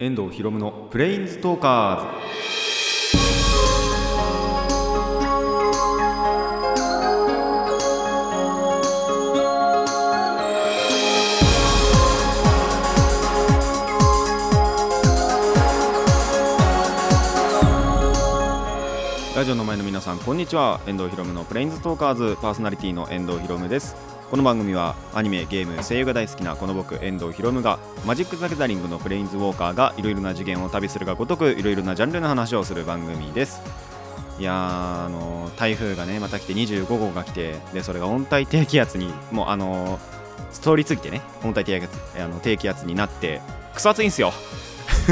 遠藤博夢のプレインズトーカーズラジオの前の皆さんこんにちは。遠藤博夢のプレインズトーカーズパーソナリティの遠藤博夢です。この番組はアニメゲーム声優が大好きなこの僕遠藤博夢がマジック・ザ・ギャザリングのプレインズウォーカーがいろいろな次元を旅するがごとくいろいろなジャンルの話をする番組です。いやあの台風がねまた来て25号が来てでそれが温帯低気圧にもうあの通り過ぎてね温帯低気圧あの低気圧になってクソ暑いんすよ。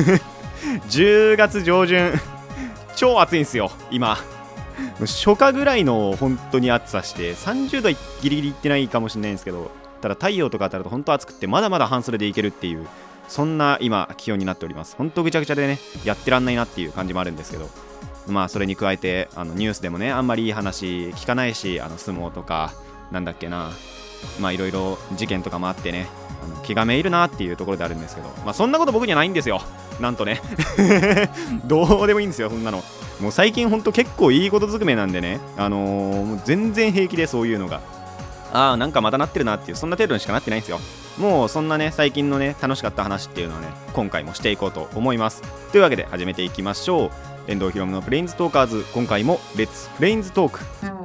10月上旬 超暑いんすよ今。初夏ぐらいの本当に暑さして30度ギリギリいってないかもしれないんですけどただ太陽とか当たると本当暑くてまだまだ半袖でいけるっていうそんな今気温になっております。本当ぐちゃぐちゃでね。やってらんないなっていう感じもあるんですけどまあそれに加えてあのニュースでもねあんまりいい話聞かないしあの相撲とかなんだっけな。まあいろいろ事件とかもあってね。気がめいるなっていうところであるんですけどまあそんなこと僕にはないんですよ。なんとね。どうでもいいんですよそんなの。もう最近ほんと結構いいことずくめなんでね。あのー全然平気でそういうのが。ああなんかまたなってるなっていうそんな程度にしかなってないんですよ。もうそんなね最近のね楽しかった話っていうのはね今回もしていこうと思います。というわけで始めていきましょう。遠藤ひろむのプレインズトーカーズ今回もレッツプレインズトーク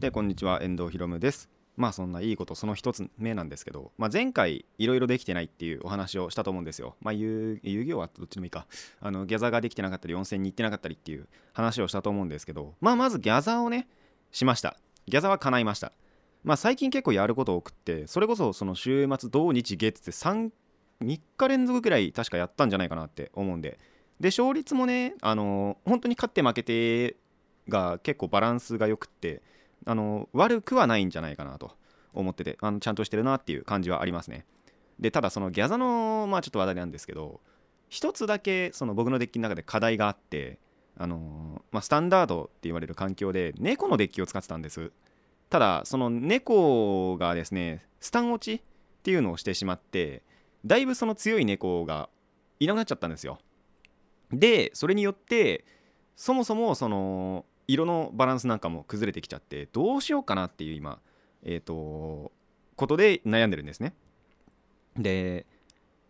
してこんにちは遠藤ひろむです。まあそんないいことその一つ目なんですけど、まあ、前回いろいろできてないっていうお話をしたと思うんですよ。まあ遊戯王はどっちでもいいか。あのギャザーができてなかったり温泉に行ってなかったりっていう話をしたと思うんですけどまあまずギャザーをねしました。ギャザーは叶いました。まあ最近結構やること多くってそれこそその週末土日月って3 3日連続ぐらい確かやったんじゃないかなって思うんで。で勝率もねあの本当に勝って負けてが結構バランスが良くってあの悪くはないんじゃないかなと思っててあのちゃんとしてるなっていう感じはありますね。でただそのギャザのまあちょっと話題なんですけど一つだけその僕のデッキの中で課題があってあのまあ、スタンダードって言われる環境で猫のデッキを使ってたんです。ただその猫がですねスタン落ちっていうのをしてしまってだいぶその強い猫がいなくなっちゃったんですよ。でそれによってそもそもその色のバランスなんかも崩れてきちゃってどうしようかなっていう今えっ、とことで悩んでるんですね。で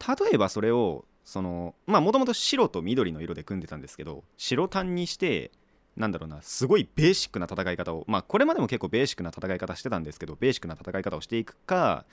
例えばそれをそのまあもともと白と緑の色で組んでたんですけど白単にしてなんだろうなすごいベーシックな戦い方をまあこれまでも結構ベーシックな戦い方してたんですけどベーシックな戦い方をしていくか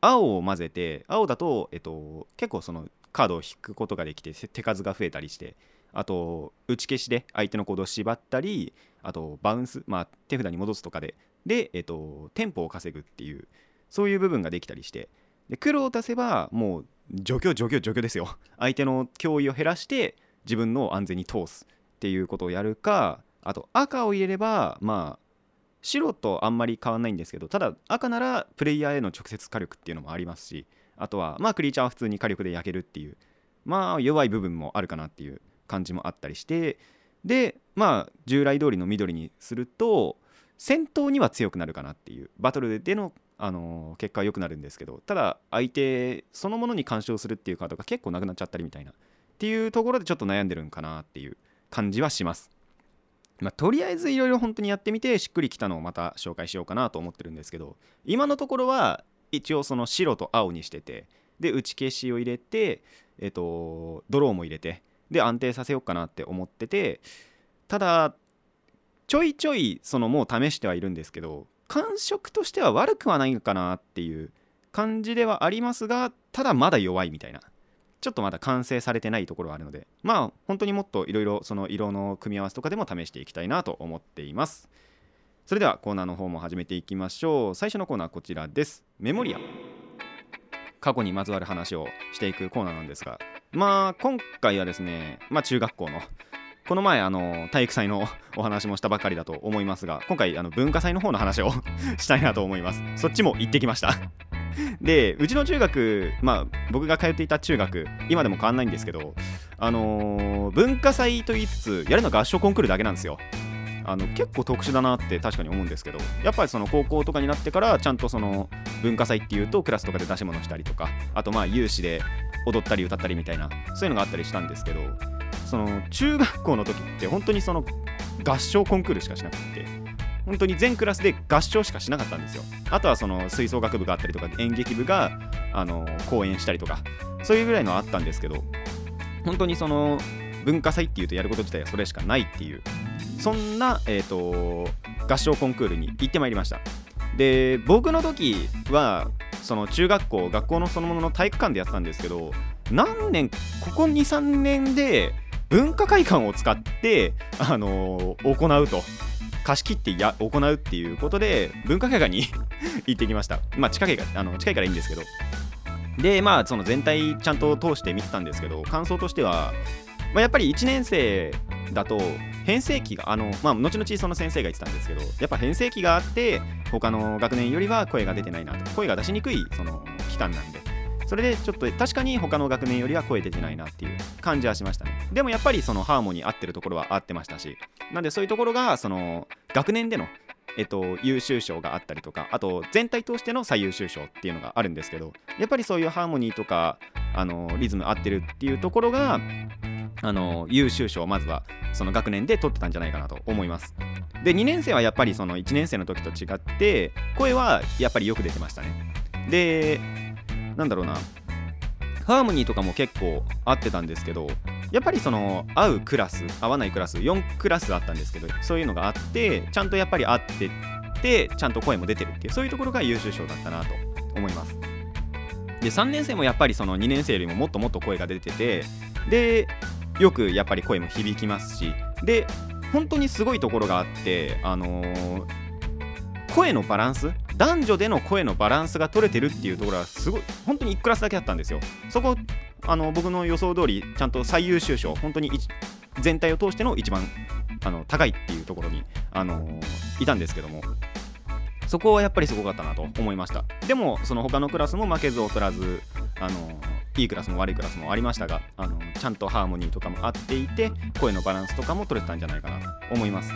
青を混ぜて青だと、えっと、結構そのカードを引くことができて手数が増えたりしてあと打ち消しで相手の行動を縛ったりあとバウンス、まあ、手札に戻すとかでで、えっと、テンポを稼ぐっていうそういう部分ができたりしてで黒を出せばもう除去除去除去ですよ。相手の脅威を減らして自分の安全に通すっていうことをやるかあと赤を入れればまあ白とあんまり変わんないんですけどただ赤ならプレイヤーへの直接火力っていうのもありますしあとはまあクリーチャーは普通に火力で焼けるっていうまあ弱い部分もあるかなっていう感じもあったりしてでまあ従来通りの緑にすると戦闘には強くなるかなっていうバトルでの、あのー結果は良くなるんですけどただ相手そのものに干渉するっていうカードが結構なくなっちゃったりみたいなっていうところでちょっと悩んでるんかなっていう感じはします。まあ、とりあえずいろいろ本当にやってみてしっくりきたのをまた紹介しようかなと思ってるんですけど今のところは一応その白と青にしててで打ち消しを入れて、えっとドローも入れてで安定させようかなって思っててただちょいちょいそのもう試してはいるんですけど感触としては悪くはないのかなっていう感じではありますがただまだ弱いみたいな。ちょっとまだ完成されてないところはあるので。まあ本当にもっといろいろその色の組み合わせとかでも試していきたいなと思っています。それではコーナーの方も始めていきましょう。最初のコーナーはこちらです。メモリア。過去にまつわる話をしていくコーナーなんですがまあ今回はですねまあ中学校のこの前あの体育祭のお話もしたばかりだと思いますが今回あの文化祭の方の話を したいなと思います。そっちも行ってきました。でうちの中学まあ僕が通っていた中学今でも変わんないんですけどあのー文化祭と言いつつやるのは合唱コンクールだけなんですよ。あの結構特殊だなって確かに思うんですけどやっぱりその高校とかになってからちゃんとその文化祭っていうとクラスとかで出し物したりとかあとまあ有志で踊ったり歌ったりみたいなそういうのがあったりしたんですけどその中学校の時って本当にその合唱コンクールしかしなくて本当に全クラスで合唱しかしなかったんですよ。あとはその吹奏楽部があったりとか演劇部があの公演したりとかそういうぐらいのあったんですけど本当にその文化祭っていうとやること自体はそれしかないっていうそんな、えーと、合唱コンクールに行ってまいりました。で僕の時はその中学校学校のそのものの体育館でやってたんですけど何年ここ23年で文化会館を使って、あのー、行うと。貸し切ってや行うっていうことで文化会館に 行ってきました。まあ近いあの近いからいいんですけど。でまあその全体ちゃんと通して見てたんですけど感想としては、まあ、やっぱり1年生だと編成期があのまあ後々その先生が言ってたんですけどやっぱ編成期があって他の学年よりは声が出てないなと。声が出しにくいその期間なんで。それでちょっと確かに他の学年よりは声出てないなっていう感じはしましたね。でもやっぱりそのハーモニー合ってるところは合ってましたしなんでそういうところがその学年でのえっと、優秀賞があったりとかあと全体通しての最優秀賞っていうのがあるんですけどやっぱりそういうハーモニーとかあのリズム合ってるっていうところがあの優秀賞をまずはその学年で取ってたんじゃないかなと思います。で2年生はやっぱりその1年生の時と違って声はやっぱりよく出てましたね。でなんだろうな。ハーモニーとかも結構合ってたんですけどやっぱりその合うクラス合わないクラス4クラスあったんですけどそういうのがあってちゃんとやっぱり合っててちゃんと声も出てるっていうそういうところが優秀賞だったなと思います。で3年生もやっぱりその2年生よりももっともっと声が出ててでよくやっぱり声も響きますしで本当にすごいところがあってあのー、声のバランス男女での声のバランスが取れてるっていうところはすごい本当に1クラスだけあったんですよ。そこあの僕の予想通りちゃんと最優秀賞本当に全体を通しての一番あの高いっていうところに、あのー、いたんですけども。そこはやっぱりすごかったなと思いました。でもその他のクラスも負けず劣らず、あの、いいクラスも悪いクラスもありましたが、あの、ちゃんとハーモニーとかも合っていて声のバランスとかも取れてたんじゃないかなと思います。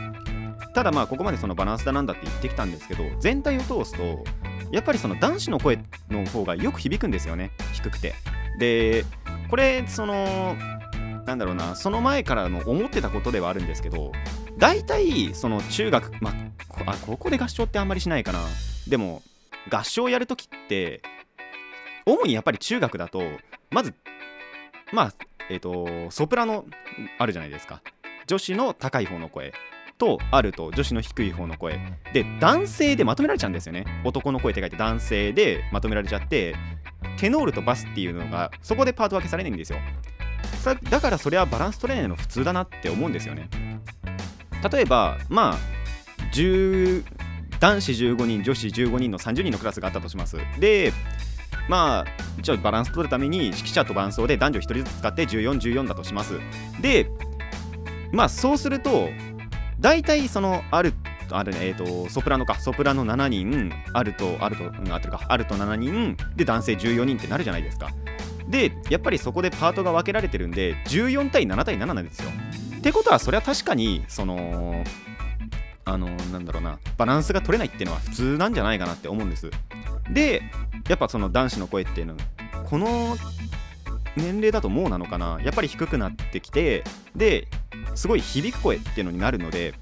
ただまあここまでそのバランスだなんだって言ってきたんですけど全体を通すとやっぱりその男子の声の方がよく響くんですよね。低くて。でこれそのなんだろうなその前からの思ってたことではあるんですけど大体その中学まああ高校で合唱ってあんまりしないかな。でも合唱やるときって主にやっぱり中学だとまずまあえっ、ー、とソプラノあるじゃないですか。女子の高い方の声とあると女子の低い方の声。で男性でまとめられちゃうんですよね。男の声って書いて男性でまとめられちゃってテノールとバスっていうのがそこでパート分けされないんですよ。だからそれはバランストレーナーの普通だなって思うんですよね。例えばまあ男子15人女子15人の30人のクラスがあったとします。でまあ一応バランス取るために指揮者と伴奏で男女1人ずつ使って1414だとします。でまあそうすると大体そのあるあるえーと、ソプラノかソプラノ7人アルトアルト、うん、合ってるか。アルト7人で男性14人ってなるじゃないですか。でやっぱりそこでパートが分けられてるんで14対7対7なんですよ。ってことはそれは確かにそのあのなんだろうなバランスが取れないっていうのは普通なんじゃないかなって思うんです。でやっぱその男子の声っていうのこの年齢だともうなのかな。やっぱり低くなってきてですごい響く声っていうのになるので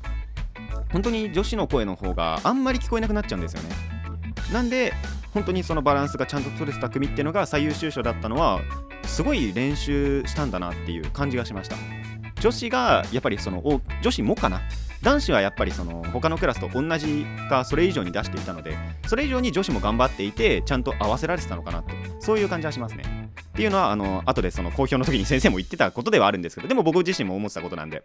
本当に女子の声の方があんまり聞こえなくなっちゃうんですよね。なんで本当にそのバランスがちゃんと取れてた組っていうのが最優秀賞だったのはすごい練習したんだなっていう感じがしました。女子がやっぱりその女子もかな男子はやっぱりその他のクラスと同じかそれ以上に出していたのでそれ以上に女子も頑張っていてちゃんと合わせられてたのかなってそういう感じはしますねっていうのはあの後でその公表の時に先生も言ってたことではあるんですけどでも僕自身も思ってたことなんで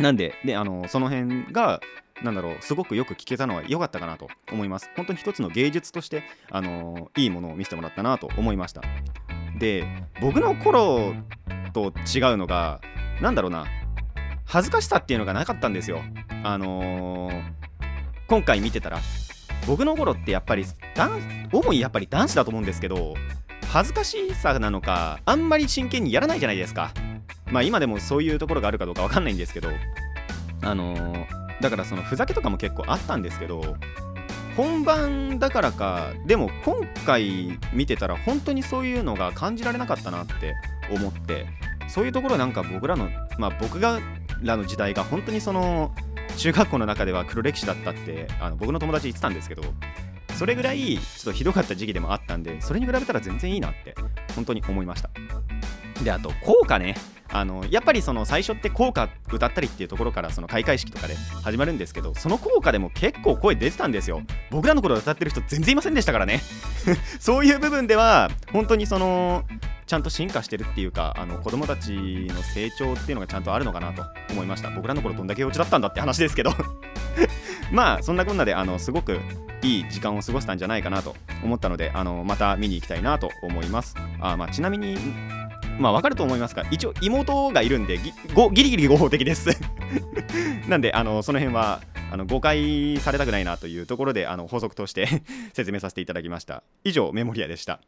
なんで、で、あの、その辺が、なんだろう、すごくよく聞けたのは良かったかなと思います。本当に一つの芸術として、あのいいものを見せてもらったなと思いました。で、僕の頃と違うのが、なんだろうな、恥ずかしさっていうのがなかったんですよ。あのー、今回見てたら、僕の頃ってやっぱり、主にやっぱり男子だと思うんですけど、恥ずかしさなのか、あんまり真剣にやらないじゃないですか。まあ今でもそういうところがあるかどうかわかんないんですけど、あのー、だからそのふざけとかも結構あったんですけど本番だからかでも今回見てたら本当にそういうのが感じられなかったなって思ってそういうところなんか僕らのまあ僕がらの時代が本当にその中学校の中では黒歴史だったってあの僕の友達言ってたんですけどそれぐらいちょっとひどかった時期でもあったんでそれに比べたら全然いいなって本当に思いました。であと効果ね。あのやっぱりその最初って効果歌ったりっていうところからその開会式とかで始まるんですけどその効果でも結構声出てたんですよ。僕らの頃歌ってる人全然いませんでしたからね。そういう部分では本当にそのちゃんと進化してるっていうかあの子供たちの成長っていうのがちゃんとあるのかなと思いました。僕らの頃どんだけ幼稚だったんだって話ですけど。まあそんなこんなであのすごくいい時間を過ごせたんじゃないかなと思ったのであのまた見に行きたいなと思います。あまあちなみにまあわかると思いますが一応妹がいるんでギギリギリ合法的です。なんであのその辺はあの誤解されたくないなというところであの法則として 説明させていただきました。以上メモリアでした。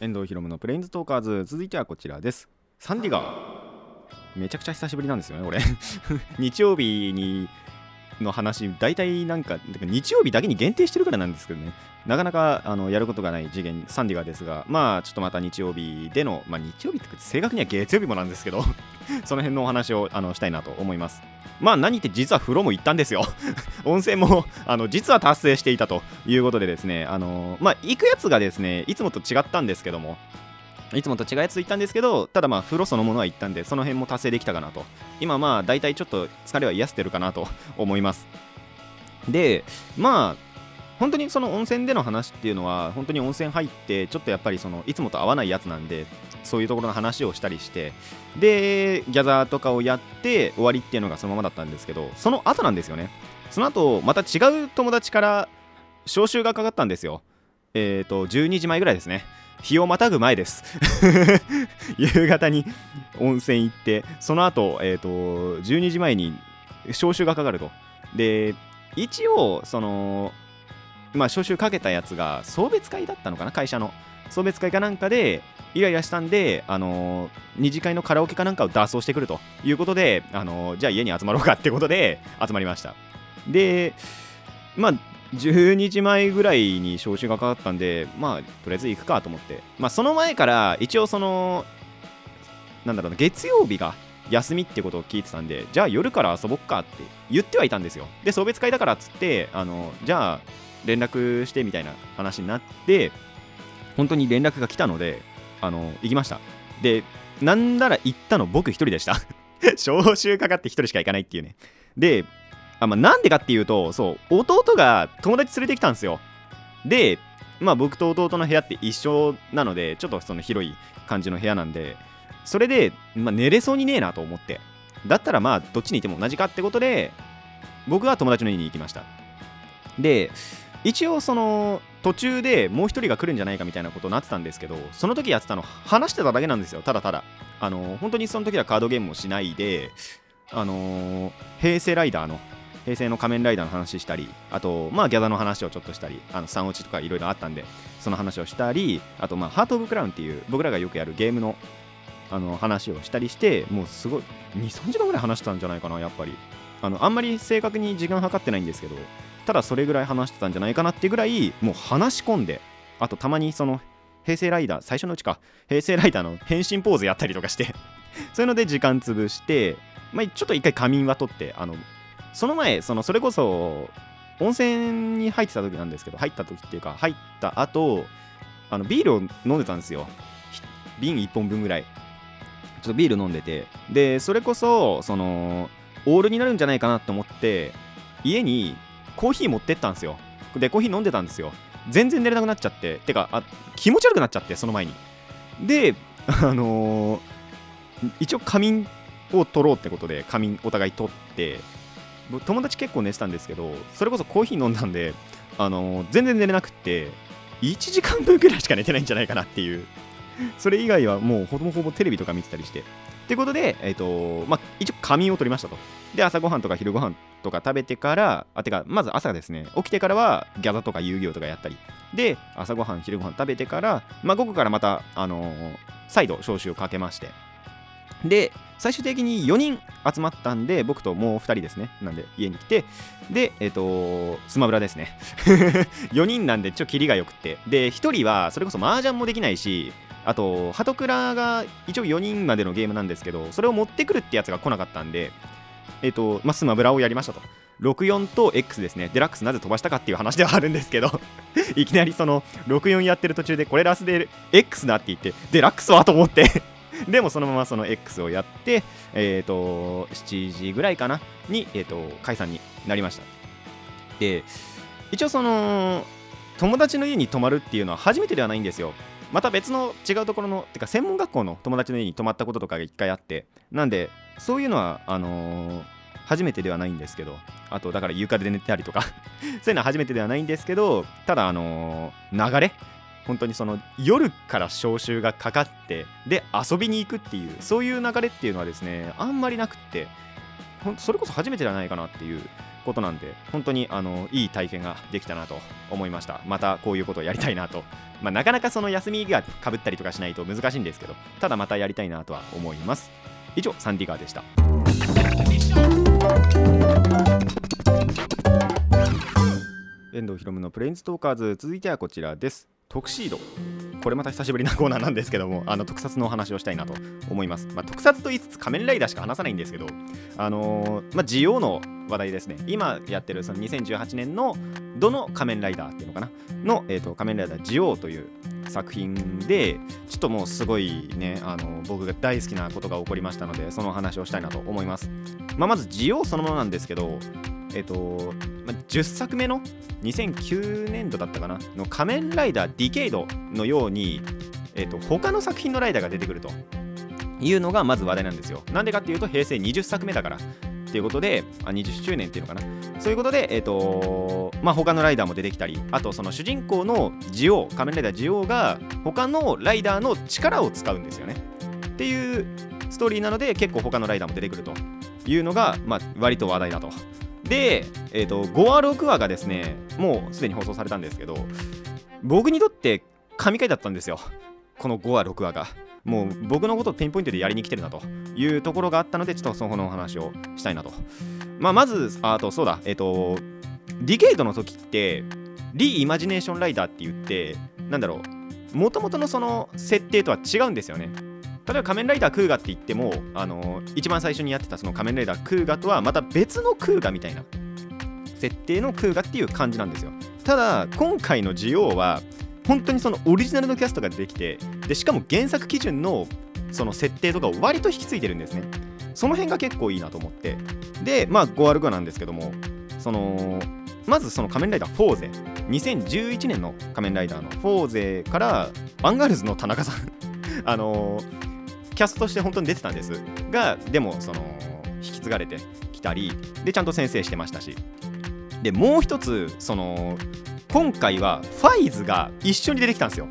遠藤ひろむのプレインズトーカーズ。続いてはこちらです。サンディガーめちゃくちゃ久しぶりなんですよね俺日曜日にの話大体なんか日曜日だけに限定してるからなんですけどね。なかなかあのやることがない次元サンディガーですがまあちょっとまた日曜日でのまあ日曜日って正確には月曜日もなんですけど その辺のお話をあのしたいなと思います。まあ何って実は風呂も行ったんですよ。温泉もあの実は達成していたということでですねあのまあ行くやつがですねいつもと違ったんですけどもいつもと違うやつ行ったんですけど、ただまあ風呂そのものは行ったんで、その辺も達成できたかなと。今まあ大体ちょっと疲れは癒してるかなと思います。で、まあ、本当にその温泉での話っていうのは、本当に温泉入って、ちょっとやっぱりそのいつもと合わないやつなんで、そういうところの話をしたりして、で、ギャザーとかをやって終わりっていうのがそのままだったんですけど、その後なんですよね。その後、また違う友達から招集がかかったんですよ。えっ、ー、と、12時前ぐらいですね。日をまたぐ前です。夕方に温泉行ってその後、えーと、12時前に招集がかかると。で一応そのまあ招集かけたやつが送別会だったのかな会社の。送別会かなんかでイライラしたんで、あのー、二次会のカラオケかなんかを脱走してくると。いうことで、あのー、じゃあ家に集まろうかってことで集まりました。でまあ12時前ぐらいに招集がかかったんで、まあ、とりあえず行くかと思って、まあ、その前から、一応その、なんだろうな、月曜日が休みってことを聞いてたんで、じゃあ夜から遊ぼっかって言ってはいたんですよ。で、送別会だからっつって、あの、じゃあ連絡してみたいな話になって、本当に連絡が来たので、あの、行きました。で、なんなら行ったの僕一人でした 招集かかって一人しか行かないっていうね。で、あ、まあ、なんでかっていうと、そう、弟が友達連れてきたんですよ。で、まあ僕と弟の部屋って一緒なので、ちょっとその広い感じの部屋なんで、それで、まあ、寝れそうにねえなと思って。だったらまあどっちにいても同じかってことで、僕は友達の家に行きました。で、一応その途中でもう一人が来るんじゃないかみたいなことになってたんですけど、その時やってたの話してただけなんですよ、ただただ。あの、本当にその時はカードゲームをしないで、あのー、平成ライダーの平成の仮面ライダーの話したりあとまあギャザの話をちょっとしたりあの3落ちとかいろいろあったんでその話をしたりあとまあハート・オブ・クラウンっていう僕らがよくやるゲームのあの話をしたりしてもうすごい23時間ぐらい話したんじゃないかなやっぱり。あのあんまり正確に時間計ってないんですけどただそれぐらい話してたんじゃないかなっていうぐらいもう話し込んであとたまにその平成ライダー最初のうちか平成ライダーの変身ポーズやったりとかしてそういうので時間潰して、まあ、ちょっと一回仮眠は取ってあのその前そのそれこそ温泉に入ってた時なんですけど入った時っていうか入った後あのビールを飲んでたんですよ。瓶1本分ぐらい。ちょっとビール飲んでて。でそれこそそのオールになるんじゃないかなと思って家にコーヒー持ってったんですよ。でコーヒー飲んでたんですよ。全然寝れなくなっちゃって。てかあ気持ち悪くなっちゃってその前に。であのー、一応仮眠を取ろうってことで仮眠お互い取って友達結構寝てたんですけどそれこそコーヒー飲んだんであの、全然寝れなくって1時間分ぐらいしか寝てないんじゃないかなっていう。それ以外はもうほぼほぼテレビとか見てたりして。ってことで、えっ、ー、とまあ、一応仮眠を取りましたと。で朝ごはんとか昼ごはんとか食べてからあてかまず朝ですね。起きてからはギャザとか遊戯王とかやったり。で朝ごはん昼ごはん食べてから、まあ、午後からまた、あのー、再度招集をかけまして。で最終的に4人集まったんで僕ともう2人ですね。なんで家に来て。でえっ、とスマブラですね。4人なんでちょっとキリがよくて。で1人はそれこそ麻雀もできないしあとハトクラが一応4人までのゲームなんですけどそれを持ってくるってやつが来なかったんでえっ、と、まあ、スマブラをやりましたと。64と X ですね。デラックスなぜ飛ばしたかっていう話ではあるんですけど いきなりその64やってる途中でこれラスで X だって言ってデラックスはと思って。でもそのままその X をやってえっ、と7時ぐらいかなに、えー、と解散になりました。で一応その友達の家に泊まるっていうのは初めてではないんですよ。また別の違うところのてか専門学校の友達の家に泊まったこととかが1回あってなんでそういうのはあのー初めてではないんですけどあとだから床で寝たりとか そういうのは初めてではないんですけどただあのー流れ本当にその夜から招集がかかってで遊びに行くっていうそういう流れっていうのはですねあんまりなくってほんそれこそ初めてじゃないかなっていうことなんで本当にあのいい体験ができたなと思いました。またこういうことをやりたいなと、まあ、なかなかその休みがかぶったりとかしないと難しいんですけどただまたやりたいなとは思います。以上サンディガーでした。遠藤ひろむのプレインズトーカーズ。続いてはこちらです。トクシード。これまた久しぶりなコーナーなんですけどもあの特撮のお話をしたいなと思います、まあ、特撮と言いつつ仮面ライダーしか話さないんですけどあのーまあ需要の話題ですね。今やってるその2018年のどの仮面ライダーっていうのかな？の、えー、と仮面ライダージオウという作品でちょっともうすごいねあの僕が大好きなことが起こりましたのでそのお話をしたいなと思います、まあ、まずジオウそのものなんですけどえっ、と、まあ、10作目の2009年度だったかなの仮面ライダーディケイドのように、えっと他の作品のライダーが出てくるというのがまず話題なんですよ。なんでかっていうと平成20作目だから。っていうことであ20周年っていうのかな。そういうことで、えっとまあ、他のライダーも出てきたりあとその主人公のジオウ仮面ライダージオウが他のライダーの力を使うんですよね。っていうストーリーなので結構他のライダーも出てくるというのが、まあ、割と話題だと。で、えー、と5話6話がですねもうすでに放送されたんですけど僕にとって神回だったんですよ。この5話6話が。もう僕のことをピンポイントでやりに来てるなというところがあったのでちょっとそのお話をしたいなと。まあまずあとそうだえっ、とディケイドの時ってリイマジネーションライダーって言ってなんだろうもともとのその設定とは違うんですよね。例えば仮面ライダークーガって言っても、あの一番最初にやってたその仮面ライダークーガとはまた別のクーガみたいな設定のクウガっていう感じなんですよ。ただ今回のジオウは本当にそのオリジナルのキャストが出てきてでしかも原作基準のその設定とかを割と引き継いでるんですね。その辺が結構いいなと思って。でまあ余談なんですけどもそのまずその仮面ライダーフォーゼ。2011年の仮面ライダーのフォーゼからアンガールズの田中さん。あのーキャストとして本当に出てたんです。がでもその引き継がれてきたりでちゃんと先生してましたし。でもう一つその今回はファイズが一緒に出てきたんですよ。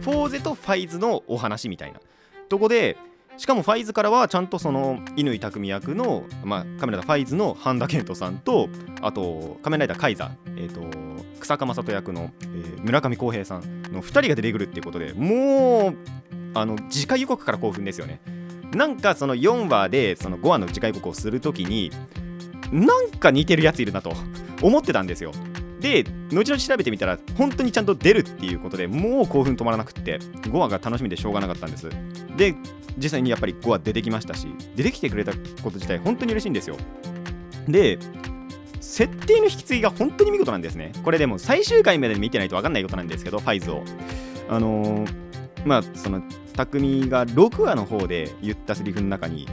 フォーゼとファイズのお話みたいな。とこでしかもファイズからはちゃんとその乾匠役の、まあ、カメラダファイズの半田健人さんとあと仮面ライダーカイザー、えー、と草加正人役の、えー村上康平さんの2人が出てくるっていうことでもうあの次回予告から興奮ですよね。なんかその4話でその5話の次回予告をするときになんか似てるやついるなと 思ってたんですよ。で後々調べてみたら本当にちゃんと出るっていうことでもう興奮止まらなくって5話が楽しみでしょうがなかったんです。で実際にやっぱり5話出てきましたし出てきてくれたこと自体本当に嬉しいんですよ。で設定の引き継ぎが本当に見事なんですね。これでも最終回まで見てないと分かんないことなんですけどファイズを。あのーまあその匠が6話の方で言ったセリフの中に、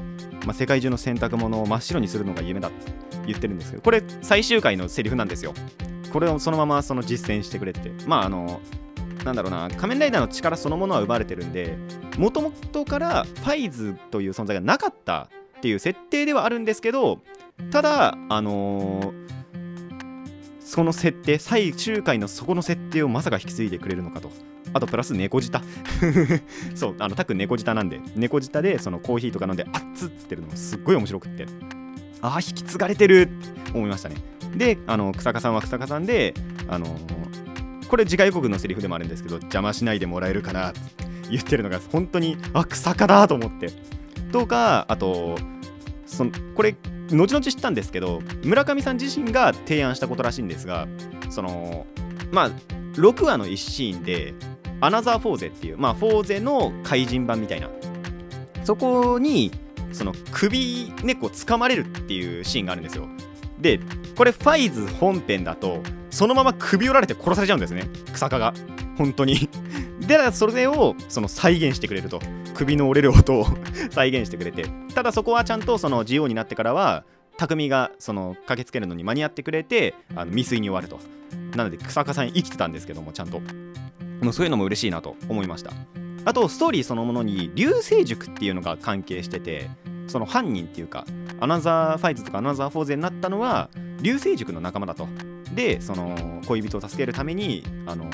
まあ、世界中の洗濯物を真っ白にするのが夢だって言ってるんですけどこれ最終回のセリフなんですよ。これをそのままその実践してくれて。てまああのなんだろうな仮面ライダーの力そのものは奪われてるんでもともとからファイズという存在がなかったっていう設定ではあるんですけどただあのーその設定最終回のそこの設定をまさか引き継いでくれるのかと。あとプラス猫舌。そうあのタック猫舌なんで。猫舌でそのコーヒーとか飲んであっつってってるのがすっごい面白くって。ああ引き継がれてる。って思いましたね。であの草加さんは草加さんであのこれ次回予告のセリフでもあるんですけど邪魔しないでもらえるかなって言ってるのが本当にあ草加だと思って。とかあとそのこれ後々知ったんですけど村上さん自身が提案したことらしいんですがそのまあ6話の1シーンでアナザー・フォーゼっていうまあフォーゼの怪人版みたいな。そこにその首根っこ掴まれるっていうシーンがあるんですよ。でこれファイズ本編だとそのまま首折られて殺されちゃうんですね。草加が。本当に。でそれをその再現してくれると。首の折れる音を再現してくれて。ただそこはちゃんとその自由になってからは匠がその駆けつけるのに間に合ってくれてあの未遂に終わると。なので草加さん生きてたんですけどもちゃんと。もうそういうのも嬉しいなと思いました。あとストーリーそのものに流星塾っていうのが関係しててその犯人っていうかアナザーファイズとかアナザーフォーゼになったのは流星塾の仲間だと。でその恋人を助けるためにあの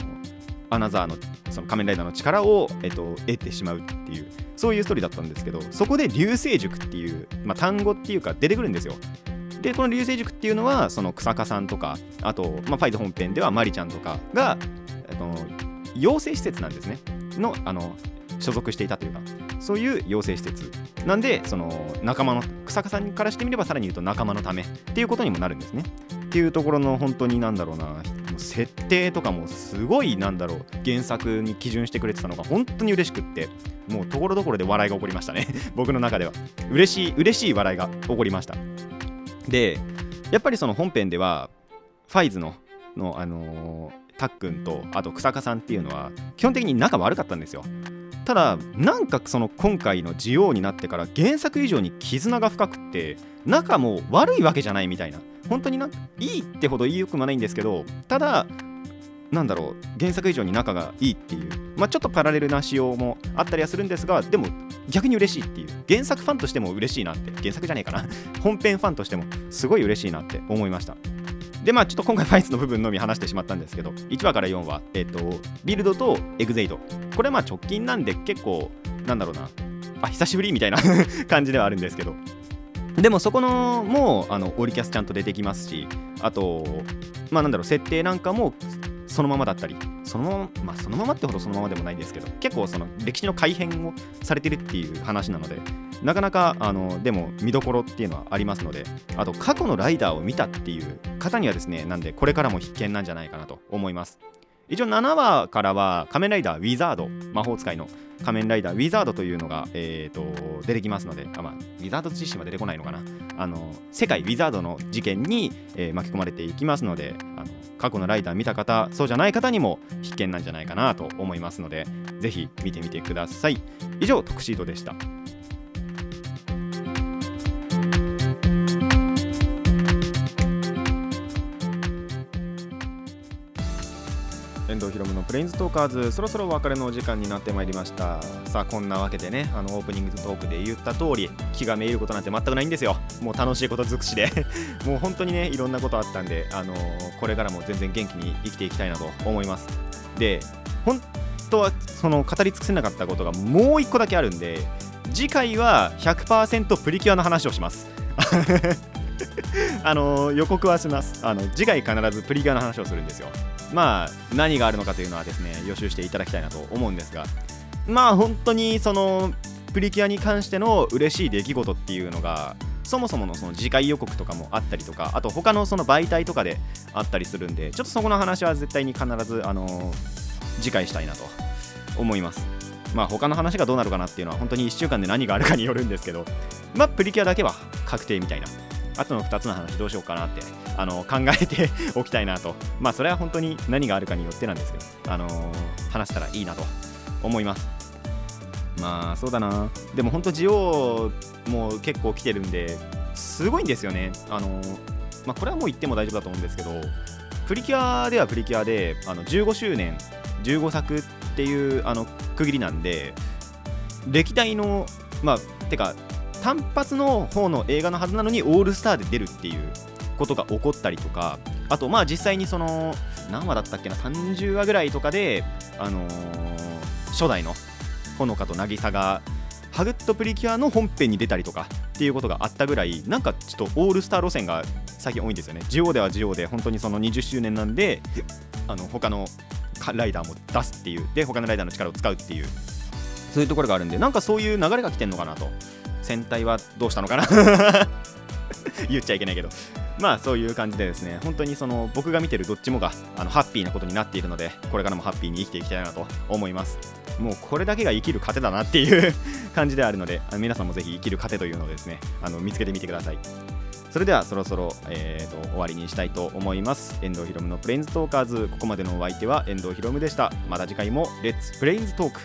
アナザーのその仮面ライダーの力を、えっと、得てしまうっていうそういうストーリーだったんですけどそこで流星塾っていう、まあ、単語っていうか出てくるんですよ。でこの流星塾っていうのはその草加さんとかあと、まあ、ファイズ本編ではマリちゃんとかが、えっと、養成施設なんですね。のあの所属していたというかそういう養成施設なんでその仲間の草加さんからしてみればさらに言うと仲間のためっていうことにもなるんですね。っていうところの本当になんだろうな設定とかもすごいなんだろう原作に基準してくれてたのが本当に嬉しくってもうところどころで笑いが起こりましたね。僕の中では。嬉しい嬉しい笑いが起こりました。でやっぱりその本編ではファイズののあのー、たっくんとあと草加さんっていうのは基本的に仲悪かったんですよ。ただなんかその今回のジオウになってから原作以上に絆が深くって仲も悪いわけじゃないみたいな。本当にないいってほど良くもないんですけどただなんだろう原作以上に仲がいいっていうまあちょっとパラレルな仕様もあったりはするんですがでも逆に嬉しいっていう。原作ファンとしても嬉しいなって原作じゃねえかな。本編ファンとしてもすごい嬉しいなって思いました。でまあちょっと今回ファイスの部分のみ話してしまったんですけど1話から4話えっ、ー、とビルドとエグゼイド。これまあ直近なんで結構なんだろうな。あ久しぶりみたいな 感じではあるんですけど。でもそこのもあのオリキャスちゃんと出てきますしあとまあなんだろう設定なんかもそのままだったりそのまままあそのままってほどそのままでもないですけど結構その歴史の改変をされてるっていう話なのでなかなかあのでも見どころっていうのはありますのであと過去のライダーを見たっていう方にはですねなんでこれからも必見なんじゃないかなと思います。一応7話からは仮面ライダーウィザード魔法使いの仮面ライダーウィザードというのが、えーと、出てきますのであ、まあ、ウィザード自身は出てこないのかな。あの世界ウィザードの事件に、えー、巻き込まれていきますのであの過去のライダー見た方そうじゃない方にも必見なんじゃないかなと思いますのでぜひ見てみてください。以上特シートでした。遠藤ひろむのプレインズトーカーズそろそろお別れのお時間になってまいりました。さあこんなわけでねあのオープニングトークで言った通り気がめいることなんて全くないんですよ。もう楽しいこと尽くしで。もう本当にねいろんなことあったんであのー、これからも全然元気に生きていきたいなと思います。で本当はその語り尽くせなかったことがもう一個だけあるんで次回は100%プリキュアの話をします。あの予告はします。あの次回必ずプリキュアの話をするんですよ。まあ何があるのかというのはですね予習していただきたいなと思うんですが。まあ本当にそのプリキュアに関しての嬉しい出来事っていうのがそもそものその次回予告とかもあったりとかあと他のその媒体とかであったりするんでちょっとそこの話は絶対に必ずあの次回したいなと思います。まあ他の話がどうなるかなっていうのは本当に1週間で何があるかによるんですけどまあプリキュアだけは確定みたいなあとの2つの話どうしようかなってあの考えておきたいなと。まあそれは本当に何があるかによってなんですけど、あのー、話したらいいなと思います。まあそうだな。でも本当ジオも結構来てるんですごいんですよね。あのー、まあこれはもう言っても大丈夫だと思うんですけどプリキュアではプリキュアであの15周年15作っていうあの区切りなんで歴代のまあてか単発の方の映画のはずなのにオールスターで出るっていうことが起こったりとかあとまあ実際にその何話だったっけな30話ぐらいとかであのー、初代のほのかと渚がハグッとプリキュアの本編に出たりとかっていうことがあったぐらいなんかちょっとオールスター路線が最近多いんですよね。ジオではジオで本当にその20周年なんであの他のライダーも出すっていうで他のライダーの力を使うっていうそういうところがあるんでなんかそういう流れが来てんのかなと。戦隊はどうしたのかな？言っちゃいけないけど。まあそういう感じでですね本当にその僕が見てるどっちもがあのハッピーなことになっているのでこれからもハッピーに生きていきたいなと思います。もうこれだけが生きる糧だなっていう 感じであるのであの皆さんもぜひ生きる糧というのをですねあの見つけてみてください。それではそろそろ、えーと終わりにしたいと思います。遠藤ひろむのプレインズトーカーズここまでのお相手は遠藤ひろむでした。また次回もレッツプレインズトーク